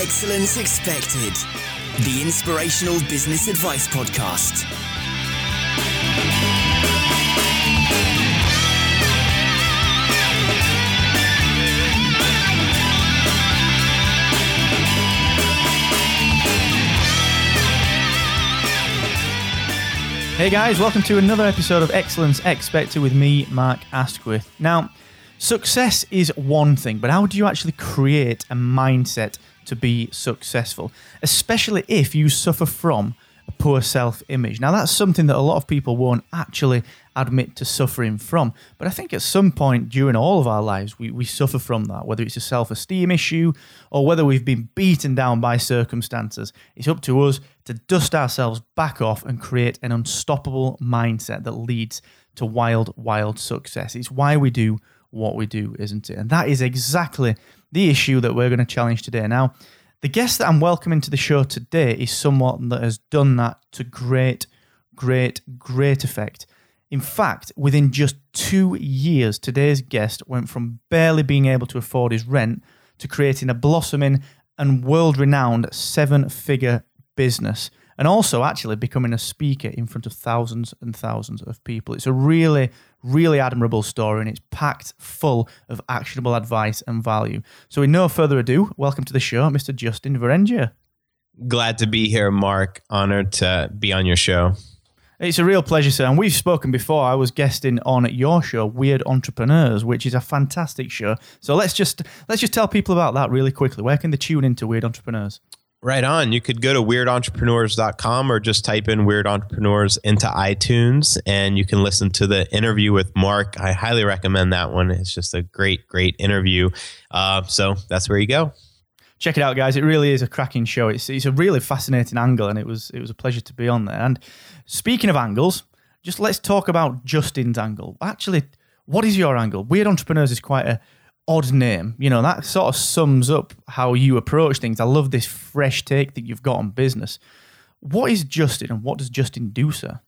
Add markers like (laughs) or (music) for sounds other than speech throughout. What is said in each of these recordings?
Excellence Expected, the inspirational business advice podcast. Hey guys, welcome to another episode of Excellence Expected with me, Mark Asquith. Now, success is one thing, but how do you actually create a mindset to be successful, especially if you suffer from a poor self image? Now, that's something that a lot of people won't actually admit to suffering from. But I think at some point during all of our lives, we, we suffer from that, whether it's a self esteem issue or whether we've been beaten down by circumstances. It's up to us to dust ourselves back off and create an unstoppable mindset that leads to wild, wild success. It's why we do what we do, isn't it? And that is exactly the issue that we're going to challenge today. Now, the guest that I'm welcoming to the show today is someone that has done that to great, great, great effect. In fact, within just two years, today's guest went from barely being able to afford his rent to creating a blossoming and world renowned seven figure business, and also actually becoming a speaker in front of thousands and thousands of people. It's a really, really admirable story, and it's packed full of actionable advice and value. So, with no further ado, welcome to the show, Mr. Justin Verrengia. Glad to be here, Mark. Honored to be on your show. It's a real pleasure, sir. And we've spoken before. I was guesting on your show, Weird Entrepreneurs, which is a fantastic show. So let's just let's just tell people about that really quickly. Where can they tune into Weird Entrepreneurs? Right on. You could go to weirdentrepreneurs.com or just type in Weird Entrepreneurs into iTunes and you can listen to the interview with Mark. I highly recommend that one. It's just a great, great interview. Uh, so that's where you go. Check it out, guys. It really is a cracking show. It's, it's a really fascinating angle, and it was it was a pleasure to be on there. And speaking of angles, just let's talk about Justin's angle. Actually, what is your angle? Weird Entrepreneurs is quite a odd name. You know, that sort of sums up how you approach things. I love this fresh take that you've got on business. What is Justin and what does Justin do, sir?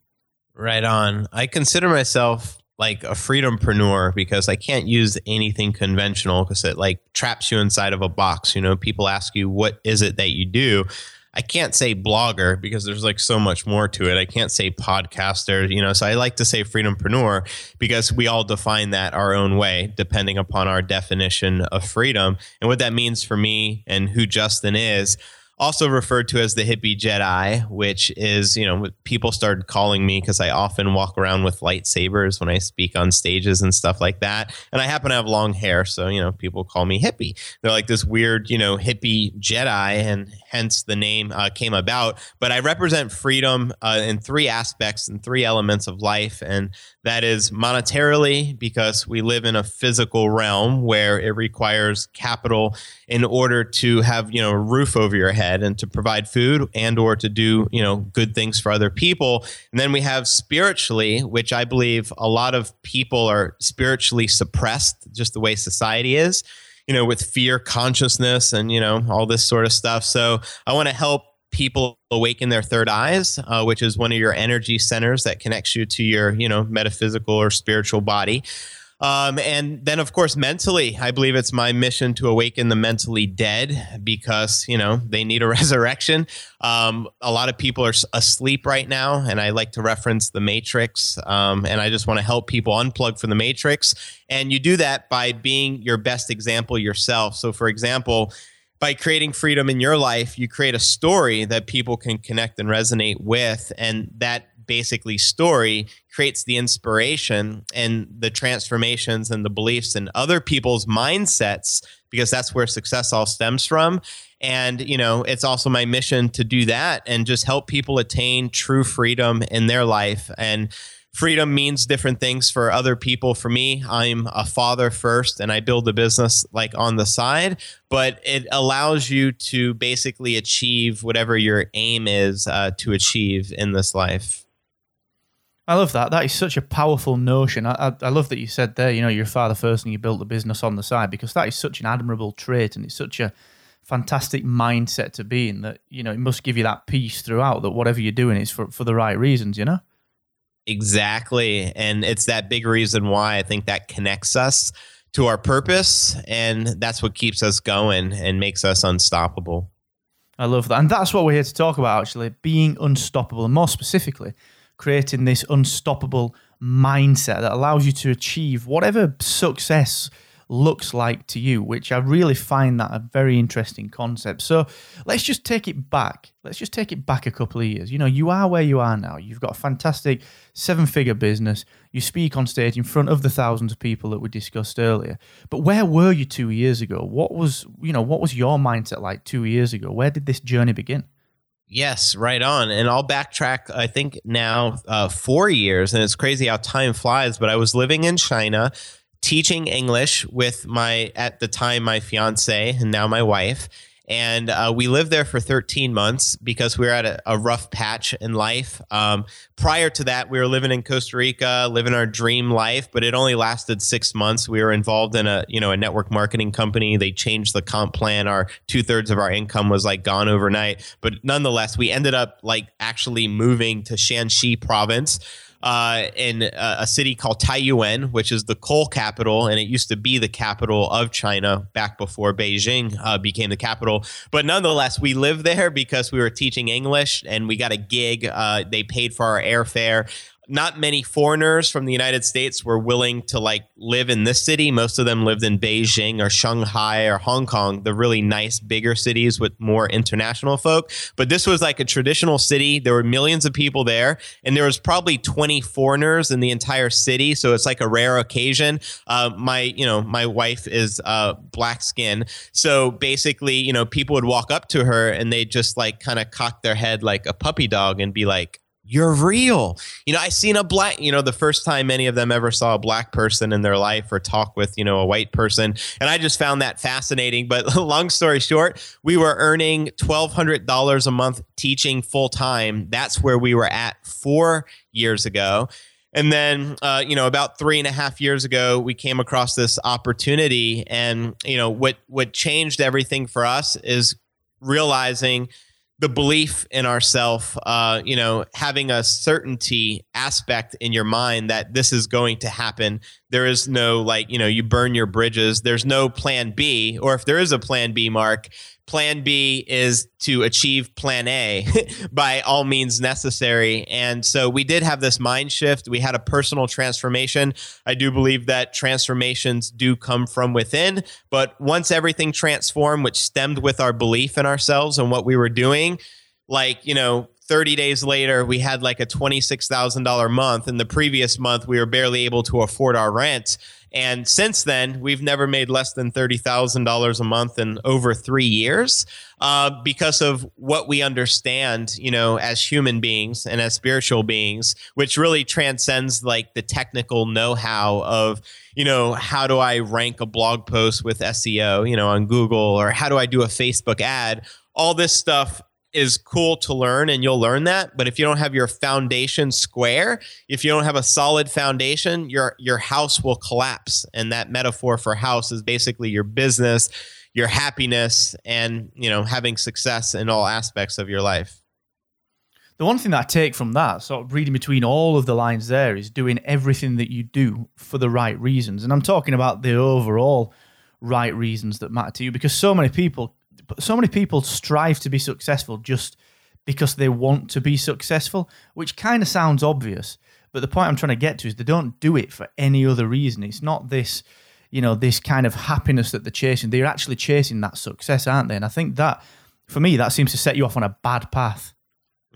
Right on. I consider myself like a freedompreneur because I can't use anything conventional because it like traps you inside of a box. You know, people ask you, what is it that you do? I can't say blogger because there's like so much more to it. I can't say podcaster, you know. So I like to say freedompreneur because we all define that our own way depending upon our definition of freedom. And what that means for me and who Justin is, also referred to as the hippie Jedi, which is, you know, people started calling me because I often walk around with lightsabers when I speak on stages and stuff like that. And I happen to have long hair. So, you know, people call me hippie. They're like this weird, you know, hippie Jedi. And hence the name uh, came about. But I represent freedom uh, in three aspects and three elements of life. And that is monetarily, because we live in a physical realm where it requires capital in order to have, you know, a roof over your head and to provide food and or to do, you know, good things for other people. And then we have spiritually, which I believe a lot of people are spiritually suppressed, just the way society is you know, with fear consciousness and, you know, all this sort of stuff. So I want to help people awaken their third eyes, uh, which is one of your energy centers that connects you to your, you know, metaphysical or spiritual body. Um, and then, of course, mentally, I believe it's my mission to awaken the mentally dead because, you know, they need a (laughs) resurrection. Um, a lot of people are asleep right now, and I like to reference the Matrix. Um, and I just want to help people unplug from the Matrix. And you do that by being your best example yourself. So, for example, by creating freedom in your life, you create a story that people can connect and resonate with. And that basically story creates the inspiration and the transformations and the beliefs and other people's mindsets because that's where success all stems from and you know it's also my mission to do that and just help people attain true freedom in their life and freedom means different things for other people. For me, I'm a father first and I build a business like on the side, but it allows you to basically achieve whatever your aim is uh, to achieve in this life. I love that. That is such a powerful notion. I, I, I, love that you said there, you know, you're your father first and you built the business on the side because that is such an admirable trait and it's such a fantastic mindset to be in that, you know, it must give you that peace throughout that whatever you're doing is for, for the right reasons, you know? Exactly. And it's that big reason why I think that connects us to our purpose. And that's what keeps us going and makes us unstoppable. I love that. And that's what we're here to talk about, actually being unstoppable, and more specifically, creating this unstoppable mindset that allows you to achieve whatever success looks like to you, which I really find that a very interesting concept. So let's just take it back. Let's just take it back a couple of years. You know, you are where you are now. You've got a fantastic seven figure business. You speak on stage in front of the thousands of people that we discussed earlier. But where were you two years ago? What was, you know, what was your mindset like two years ago? Where did this journey begin? Yes, right on. And I'll backtrack, I think now uh, four years. And it's crazy how time flies. But I was living in China teaching English with my, at the time, my fiance and now my wife. And uh, we lived there for 13 months because we were at a, a rough patch in life. Um, prior to that, we were living in Costa Rica, living our dream life, but it only lasted six months. We were involved in a you know a network marketing company. They changed the comp plan. Our two thirds of our income was like gone overnight. But nonetheless, we ended up like actually moving to Shanxi province uh, in a, a, city called Taiyuan, which is the coal capital, and it used to be the capital of China back before Beijing uh, became the capital. But nonetheless, we lived there because we were teaching English, and we got a gig. Uh, they paid for our airfare not many foreigners from the United States were willing to like live in this city. Most of them lived in Beijing or Shanghai or Hong Kong, the really nice, bigger cities with more international folk. But this was like a traditional city. There were millions of people there, and there was probably 20 foreigners in the entire city. So it's like a rare occasion. Uh, my, you know, my wife is uh, black skin. So basically, you know, people would walk up to her and they just like kind of cock their head like a puppy dog and be like, you're real. You know, I seen a black, you know, the first time many of them ever saw a black person in their life or talk with, you know, a white person. And I just found that fascinating. But (laughs) long story short, we were earning $1,200 a month teaching full time. That's where we were at four years ago. And then, uh, you know, about three and a half years ago, we came across this opportunity. And, you know, what, what changed everything for us is realizing the belief in ourself, uh, you know, having a certainty aspect in your mind that this is going to happen. There is no like, you know, you burn your bridges. There's no plan B, or if there is a plan B, Mark, plan B is to achieve plan A (laughs) by all means necessary. And so we did have this mind shift. We had a personal transformation. I do believe that transformations do come from within. But once everything transformed, which stemmed with our belief in ourselves and what we were doing, like, you know, 30 days later, we had like a $26,000 month. And the previous month, we were barely able to afford our rent. And since then, we've never made less than $30,000 a month in over three years uh, because of what we understand, you know, as human beings and as spiritual beings, which really transcends like the technical know how of, you know, how do I rank a blog post with SEO, you know, on Google, or how do I do a Facebook ad? All this stuff is cool to learn and you'll learn that but if you don't have your foundation square if you don't have a solid foundation your your house will collapse and that metaphor for house is basically your business your happiness and you know having success in all aspects of your life the one thing that I take from that, sort of reading between all of the lines there, is doing everything that you do for the right reasons. And I'm talking about the overall right reasons that matter to you because so many people so many people strive to be successful just because they want to be successful, which kind of sounds obvious. But the point I'm trying to get to is they don't do it for any other reason. It's not this, you know, this kind of happiness that they're chasing. They're actually chasing that success, aren't they? And I think that, for me, that seems to set you off on a bad path.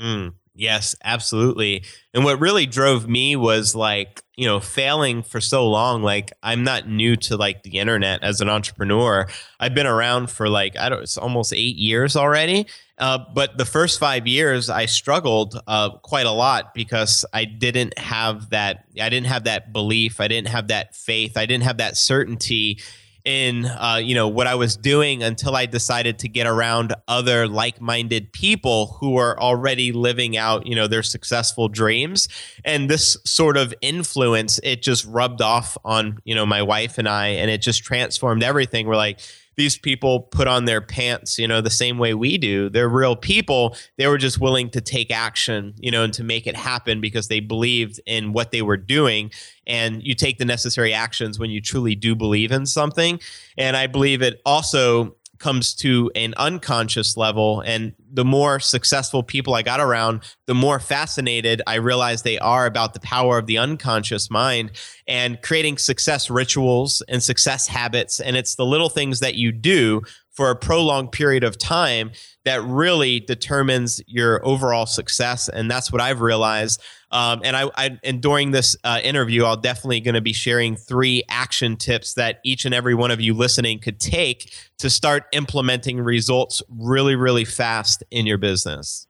Mm. Yes, absolutely. And what really drove me was like, you know, failing for so long. Like, I'm not new to like the internet as an entrepreneur. I've been around for like, I don't, it's almost eight years already. Uh, but the first five years, I struggled uh, quite a lot because I didn't have that. I didn't have that belief. I didn't have that faith. I didn't have that certainty in uh, you know what I was doing until I decided to get around other like-minded people who are already living out you know their successful dreams. And this sort of influence it just rubbed off on you know my wife and I and it just transformed everything. We're like these people put on their pants, you know, the same way we do. They're real people. They were just willing to take action, you know, and to make it happen because they believed in what they were doing. And you take the necessary actions when you truly do believe in something. And I believe it also comes to an unconscious level and the more successful people I got around, the more fascinated I realized they are about the power of the unconscious mind and creating success rituals and success habits. And it's the little things that you do for a prolonged period of time that really determines your overall success. And that's what I've realized. Um, and I, I, and during this uh, interview, I'll definitely going to be sharing three action tips that each and every one of you listening could take to start implementing results really, really fast in your business.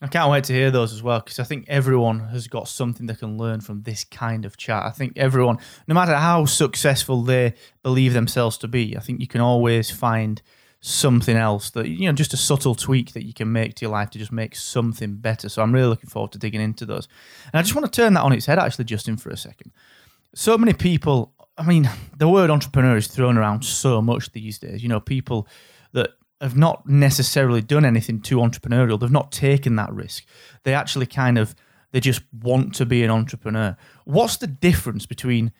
I can't wait to hear those as well because I think everyone has got something they can learn from this kind of chat. I think everyone, no matter how successful they believe themselves to be, I think you can always find something else that, you know, just a subtle tweak that you can make to your life to just make something better. So I'm really looking forward to digging into those. And I just want to turn that on its head, actually, Justin, for a second. So many people, I mean, the word entrepreneur is thrown around so much these days. You know, people that have not necessarily done anything too entrepreneurial. They've not taken that risk. They actually kind of they just want to be an entrepreneur. What's the difference between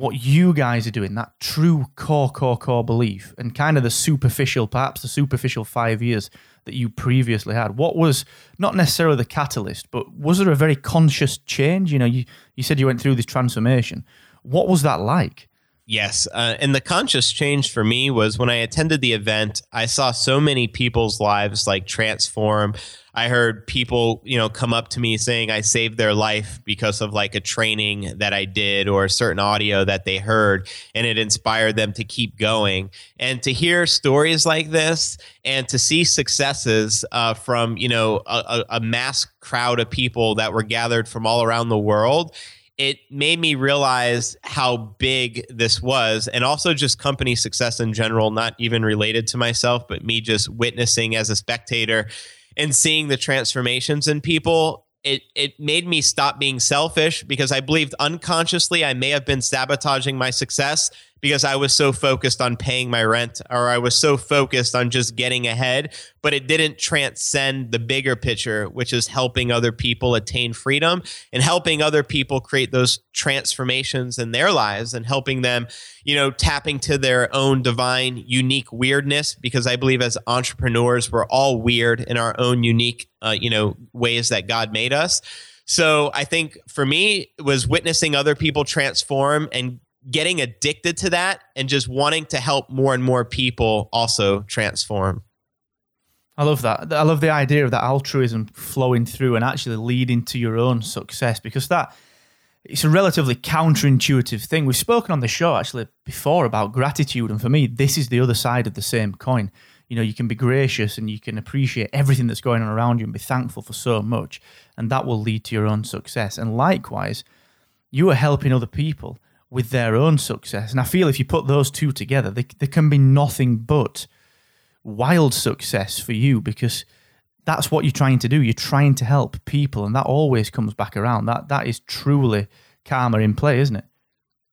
what you guys are doing, that true core, core, core belief, and kind of the superficial, perhaps the superficial five years that you previously had? What was not necessarily the catalyst, but was there a very conscious change? You know, you, you said you went through this transformation. What was that like? Yes. Uh, and the conscious change for me was when I attended the event, I saw so many people's lives like transform. I heard people, you know, come up to me saying I saved their life because of like a training that I did or a certain audio that they heard and it inspired them to keep going. And to hear stories like this and to see successes uh, from, you know, a, a mass crowd of people that were gathered from all around the world it made me realize how big this was and also just company success in general, not even related to myself, but me just witnessing as a spectator and seeing the transformations in people. It, it made me stop being selfish because I believed unconsciously I may have been sabotaging my success because I was so focused on paying my rent or I was so focused on just getting ahead, but it didn't transcend the bigger picture, which is helping other people attain freedom and helping other people create those transformations in their lives and helping them, you know, tapping to their own divine, unique weirdness. Because I believe as entrepreneurs, we're all weird in our own unique, uh, you know, ways that God made us. So I think for me, it was witnessing other people transform and getting addicted to that and just wanting to help more and more people also transform. I love that. I love the idea of that altruism flowing through and actually leading to your own success because that it's a relatively counterintuitive thing. We've spoken on the show actually before about gratitude, and for me, this is the other side of the same coin. You know, you can be gracious and you can appreciate everything that's going on around you and be thankful for so much, and that will lead to your own success. And likewise, you are helping other people with their own success. And I feel if you put those two together, there can be nothing but wild success for you because that's what you're trying to do. You're trying to help people, and that always comes back around. That that is truly karma in play, isn't it?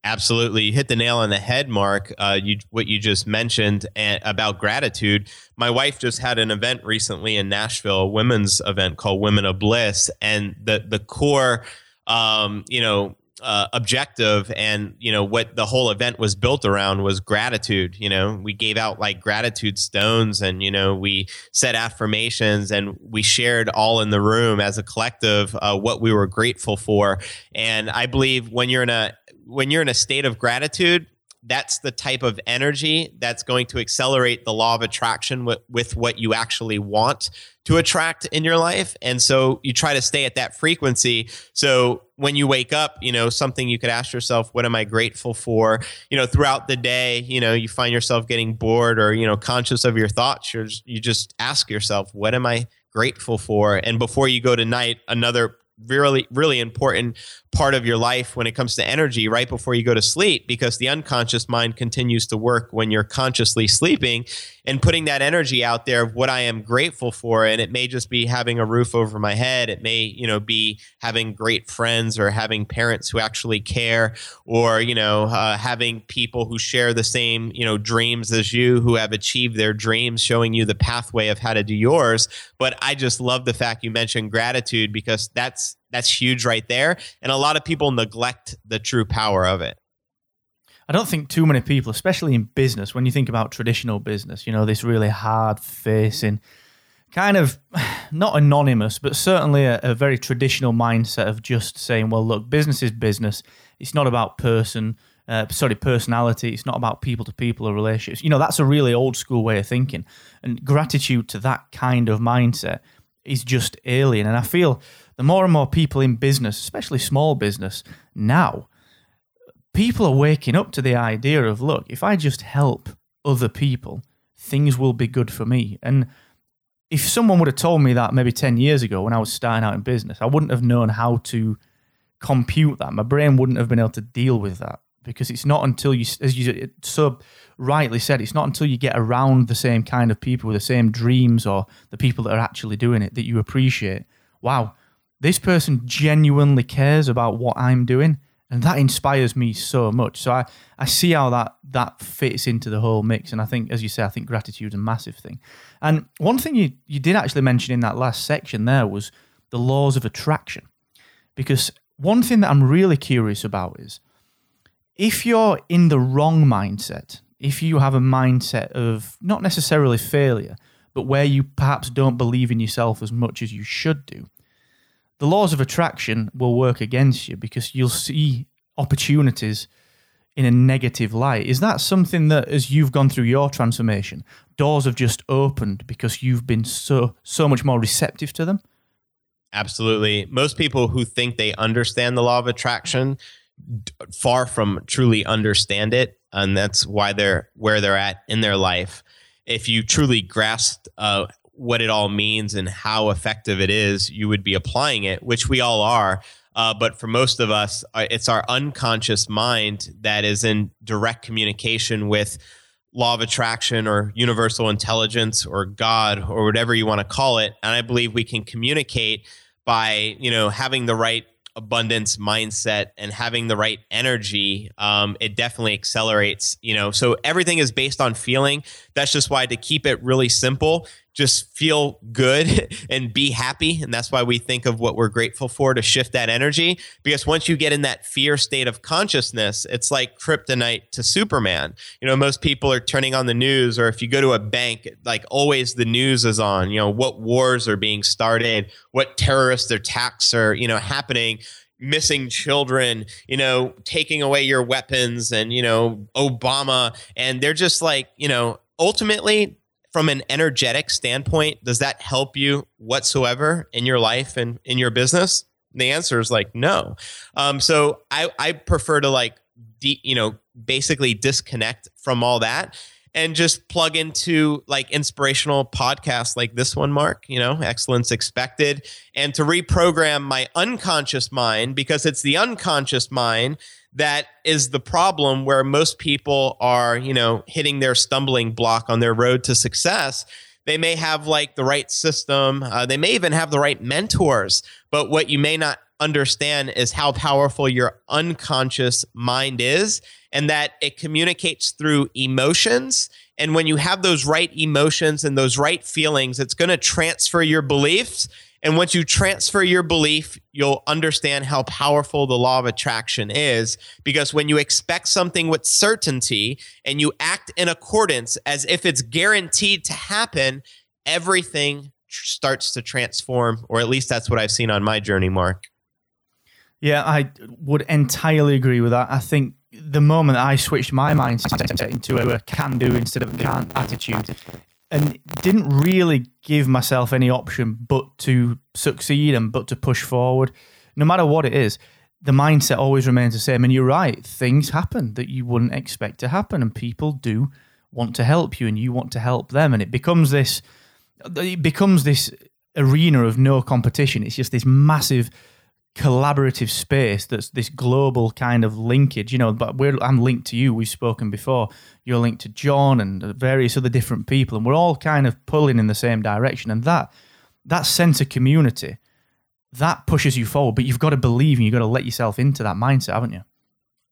Absolutely, you hit the nail on the head, Mark. Uh, you what you just mentioned and, about gratitude. My wife just had an event recently in Nashville, a women's event called Women of Bliss, and the the core, um, you know, uh, objective and you know what the whole event was built around was gratitude you know? We gave out like gratitude stones and you know we said affirmations and we shared all in the room as a collective uh, what we were grateful for. And i believe when you're in a when you're in a state of gratitude that's the type of energy that's going to accelerate the law of attraction with, with what you actually want to attract in your life. And so you try to stay at that frequency. So when you wake up, you know, something you could ask yourself, what am I grateful for? You know, throughout the day, you know, you find yourself getting bored or, you know, conscious of your thoughts. You're, you just ask yourself, what am I grateful for? And before you go to night, another really really important part of your life when it comes to energy right before you go to sleep because the unconscious mind continues to work when you're consciously sleeping and putting that energy out there of what I am grateful for. And it may just be having a roof over my head. It may you know be having great friends or having parents who actually care or you know uh, having people who share the same you know dreams as you who have achieved their dreams showing you the pathway of how to do yours. But I just love the fact you mentioned gratitude because that's that's huge right there and a lot of people neglect the true power of it I don't think too many people, especially in business, when you think about traditional business, you know, this really hard facing, kind of (sighs) not anonymous, but certainly a, a, very traditional mindset of just saying, well, look, business is business. It's not about person, uh, sorry, personality. It's not about people to people or relationships. You know, that's a really old school way of thinking. And gratitude to that kind of mindset is just alien. And I feel the more and more people in business, especially small business now, people are waking up to the idea of look, if I just help other people, things will be good for me. And if someone would have told me that maybe 10 years ago when I was starting out in business, I wouldn't have known how to compute that. My brain wouldn't have been able to deal with that because it's not until you, as you so rightly said, it's not until you get around the same kind of people with the same dreams or the people that are actually doing it that you appreciate, wow, this person genuinely cares about what I'm doing and that inspires me so much. So I, I see how that that fits into the whole mix, and I think, as you say, I think gratitude is a massive thing. And one thing you you did actually mention in that last section there was the laws of attraction, because one thing that I'm really curious about is if you're in the wrong mindset, if you have a mindset of not necessarily failure, but where you perhaps don't believe in yourself as much as you should do the laws of attraction will work against you because you'll see opportunities in a negative light. Is that something that as you've gone through your transformation, doors have just opened because you've been so so much more receptive to them? Absolutely. Most people who think they understand the law of attraction far from truly understand it and that's why they're where they're at in their life. If you truly grasp uh, what it all means and how effective it is, you would be applying it, which we all are. Uh, but for most of us, uh, it's our unconscious mind that is in direct communication with law of attraction or universal intelligence or God or whatever you want to call it. And I believe we can communicate by, you know, having the right abundance mindset and having the right energy, um, it definitely accelerates. You know, so everything is based on feeling. That's just why to keep it really simple, just feel good (laughs) and be happy. And that's why we think of what we're grateful for to shift that energy. Because once you get in that fear state of consciousness, it's like kryptonite to Superman. You know, most people are turning on the news, or if you go to a bank, like always the news is on, you know, what wars are being started, what terrorist attacks are, you know, happening missing children, you know, taking away your weapons and, you know, Obama. And they're just like, you know, ultimately from an energetic standpoint, does that help you whatsoever in your life and in your business? The answer is like no. Um, so I I prefer to like de- you know basically disconnect from all that and just plug into like inspirational podcasts like this one, Mark, you know, excellence expected, and to reprogram my unconscious mind because it's the unconscious mind that is the problem where most people are, you know, hitting their stumbling block on their road to success. They may have like the right system, uh, they may even have the right mentors, but what you may not understand is how powerful your unconscious mind is and that it communicates through emotions. And when you have those right emotions and those right feelings, it's going to transfer your beliefs and once you transfer your belief, you'll understand how powerful the law of attraction is. Because when you expect something with certainty and you act in accordance as if it's guaranteed to happen, everything starts to transform, or at least that's what I've seen on my journey, Mark. Yeah, I would entirely agree with that. I think the moment I switched my mindset into a can do instead of a can't attitude, and didn't really give myself any option but to succeed and but to push forward. No matter what it is, the mindset always remains the same. And you're right, things happen that you wouldn't expect to happen, and people do want to help you, and you want to help them, and it becomes this. It becomes this arena of no competition. It's just this massive collaborative space that's this global kind of linkage you know but we're i'm linked to you we've spoken before. You're linked to john and various other different people and we're all kind of pulling in the same direction and that that sense of community that pushes you forward but you've got to believe and you've got to let yourself into that mindset haven't you?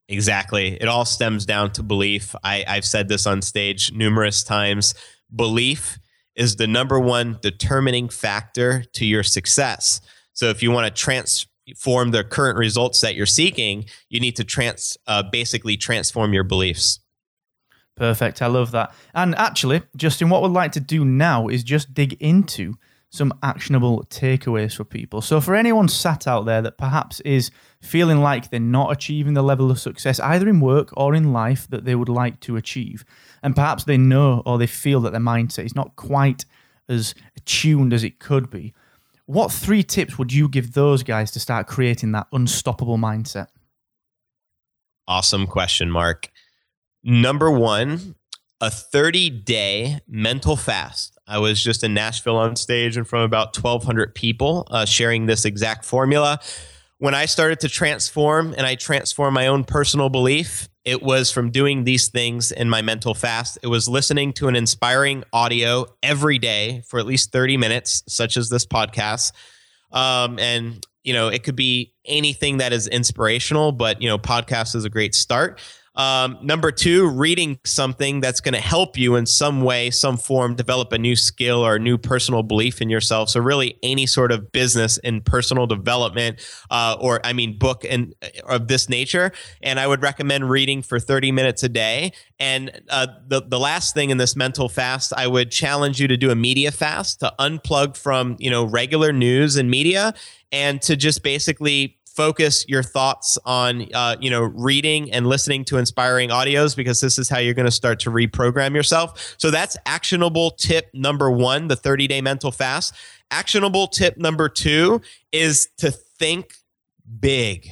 Exactly. It all stems down to belief. I, i've said this on stage numerous times. Belief is the number one determining factor to your success. So if you want to trans form the current results that you're seeking, you need to trans uh, basically transform your beliefs. Perfect. I love that. And actually, Justin, what we'd like to do now is just dig into some actionable takeaways for people. So, for anyone sat out there that perhaps is feeling like they're not achieving the level of success, either in work or in life, that they would like to achieve, and perhaps they know or they feel that their mindset is not quite as attuned as it could be, what three tips would you give those guys to start creating that unstoppable mindset? Awesome question, Mark. Number one, a 30 day mental fast. I was just in Nashville on stage in front of about 1,200 people uh, sharing this exact formula. When I started to transform and I transformed my own personal belief, it was from doing these things in my mental fast. It was listening to an inspiring audio every day for at least 30 minutes, such as this podcast. Um, and, you know, it could be anything that is inspirational, but, you know, podcast is a great start. Um, number two, reading something that's going to help you in some way, some form, develop a new skill or a new personal belief in yourself. So, really, any sort of business and personal development, uh, or I mean, book and uh, of this nature. And I would recommend reading for 30 minutes a day. And uh, the the last thing in this mental fast, I would challenge you to do a media fast to unplug from you know regular news and media, and to just basically focus your thoughts on uh, you know reading and listening to inspiring audios because this is how you're going to start to reprogram yourself. So that's actionable tip number one the 30 day mental fast. Actionable tip number two is to think big.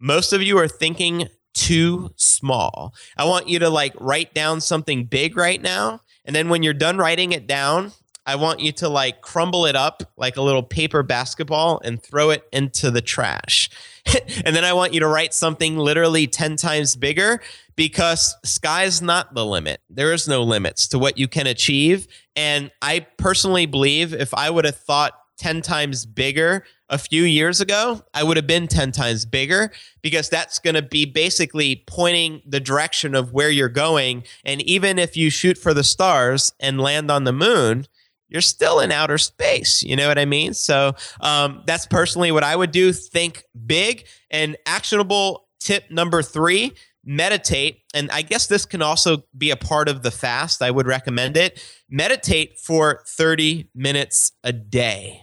Most of you are thinking too small. I want you to like write down something big right now and then when you're done writing it down I want you to like crumble it up like a little paper basketball and throw it into the trash. (laughs) and then I want you to write something literally 10 times bigger because sky's not the limit. There is no limits to what you can achieve. And I personally believe if I would have thought 10 times bigger a few years ago, I would have been 10 times bigger because that's going to be basically pointing the direction of where you're going. And even if you shoot for the stars and land on the moon, you're still in outer space. You know what I mean? So um, that's personally what I would do. Think big and actionable tip number three meditate. And I guess this can also be a part of the fast. I would recommend it. Meditate for 30 minutes a day.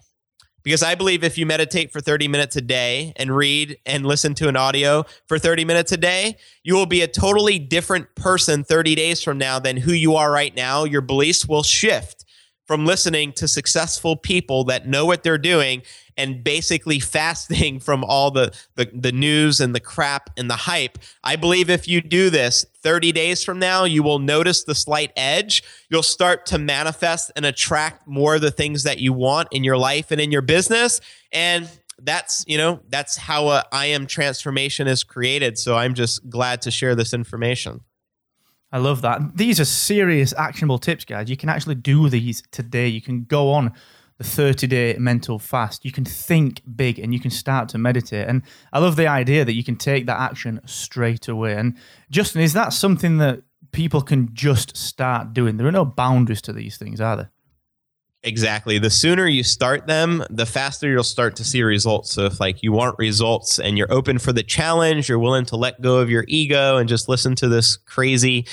Because I believe if you meditate for 30 minutes a day and read and listen to an audio for 30 minutes a day, you will be a totally different person 30 days from now than who you are right now. Your beliefs will shift from listening to successful people that know what they're doing and basically (laughs) fasting from all the, the, the news and the crap and the hype. I believe if you do this 30 days from now, you will notice the slight edge. You'll start to manifest and attract more of the things that you want in your life and in your business. And that's you know that's how a I am transformation is created so i'm just glad to share this information I love that. These are serious, actionable tips, guys. You can actually do these today. You can go on the 30 day mental fast. You can think big and you can start to meditate. And I love the idea that you can take that action straight away. And Justin, is that something that people can just start doing? There are no boundaries to these things, are there? Exactly. The sooner you start them, the faster you'll start to see results. So if like you want results and you're open for the challenge, you're willing to let go of your ego and just listen to this crazy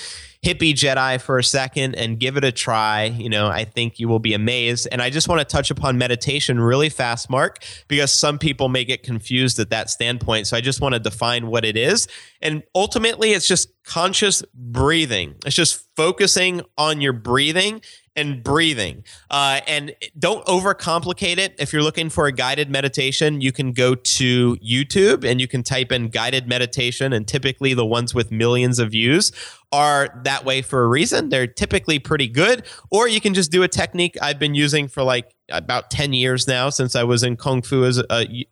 hippie Jedi for a second and give it a try, you know, I think you will be amazed. And I just want to touch upon meditation really fast, Mark, because some people may get confused at that standpoint. So I just want to define what it is. And ultimately, it's just conscious breathing. It's just focusing on your breathing and breathing. Uh, and don't overcomplicate it. If you're looking for a guided meditation, you can go to YouTube and you can type in guided meditation. And typically, the ones with millions of views are that way for a reason. They're typically pretty good. Or you can just do a technique I've been using for like about 10 years now since I was in Kung Fu as,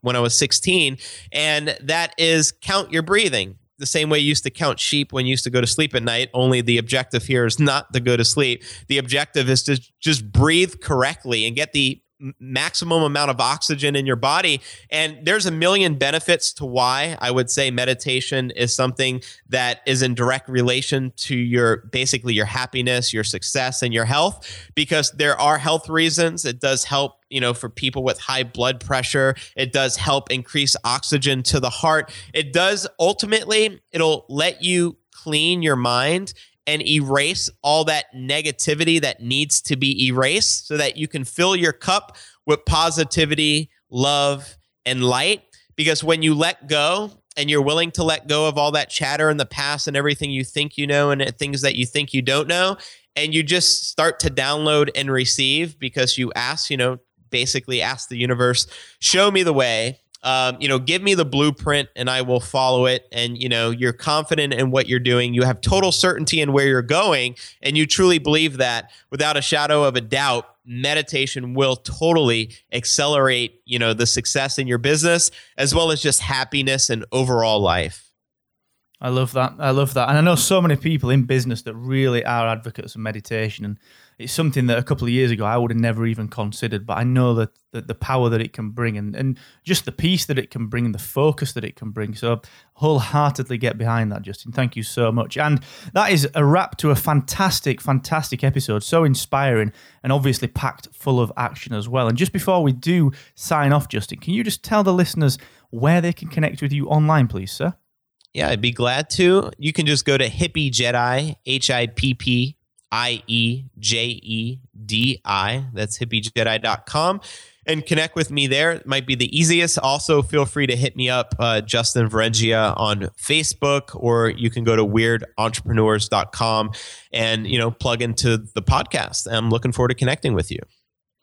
when I was 16. And that is count your breathing the same way you used to count sheep when you used to go to sleep at night. Only the objective here is not to go to sleep. The objective is to just breathe correctly and get the maximum amount of oxygen in your body. And there's a million benefits to why I would say meditation is something that is in direct relation to your basically your happiness, your success, and your health, because there are health reasons. It does help you know, for people with high blood pressure. It does help increase oxygen to the heart. It does ultimately, it'll let you clean your mind and erase all that negativity that needs to be erased so that you can fill your cup with positivity, love, and light. Because when you let go and you're willing to let go of all that chatter in the past and everything you think you know and things that you think you don't know, and you just start to download and receive because you ask, you know, basically ask the universe, show me the way um, you know, give me the blueprint and I will follow it. And, you know, you're confident in what you're doing. You have total certainty in where you're going. And you truly believe that without a shadow of a doubt, meditation will totally accelerate, you know, the success in your business as well as just happiness and overall life. I love that. I love that. And I know so many people in business that really are advocates of meditation. And it's something that a couple of years ago I would have never even considered. But I know that, that the power that it can bring and, and just the peace that it can bring and the focus that it can bring. So wholeheartedly get behind that, Justin. Thank you so much. And that is a wrap to a fantastic, fantastic episode. So inspiring and obviously packed full of action as well. And just before we do sign off, Justin, can you just tell the listeners where they can connect with you online, please, sir? Yeah, I'd be glad to. You can just go to Hippie Jedi, H I P P I E J E D I. That's hippiejedi.com and connect with me there. It might be the easiest. Also, feel free to hit me up, uh, Justin Verrengia, on Facebook, or you can go to weirdentrepreneurs.com and, you know, plug into the podcast. I'm looking forward to connecting with you.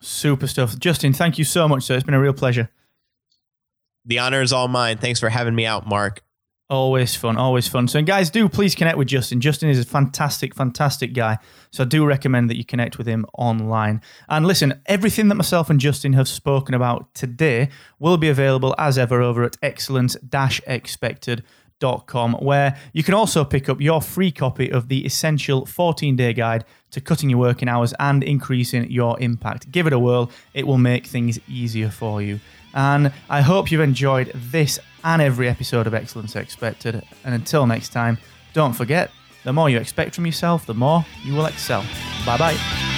Super stuff. Justin, thank you so much, sir. It's been a real pleasure. The honor is all mine. Thanks for having me out, Mark. Always fun, always fun. So, guys, do please connect with Justin. Justin is a fantastic, fantastic guy. So, I do recommend that you connect with him online. And listen, everything that myself and Justin have spoken about today will be available as ever over at excellence expected.com, where you can also pick up your free copy of the essential 14 day guide to cutting your working hours and increasing your impact. Give it a whirl, it will make things easier for you. And I hope you've enjoyed this and every episode of Excellence Expected. And until next time, don't forget the more you expect from yourself, the more you will excel. Bye bye.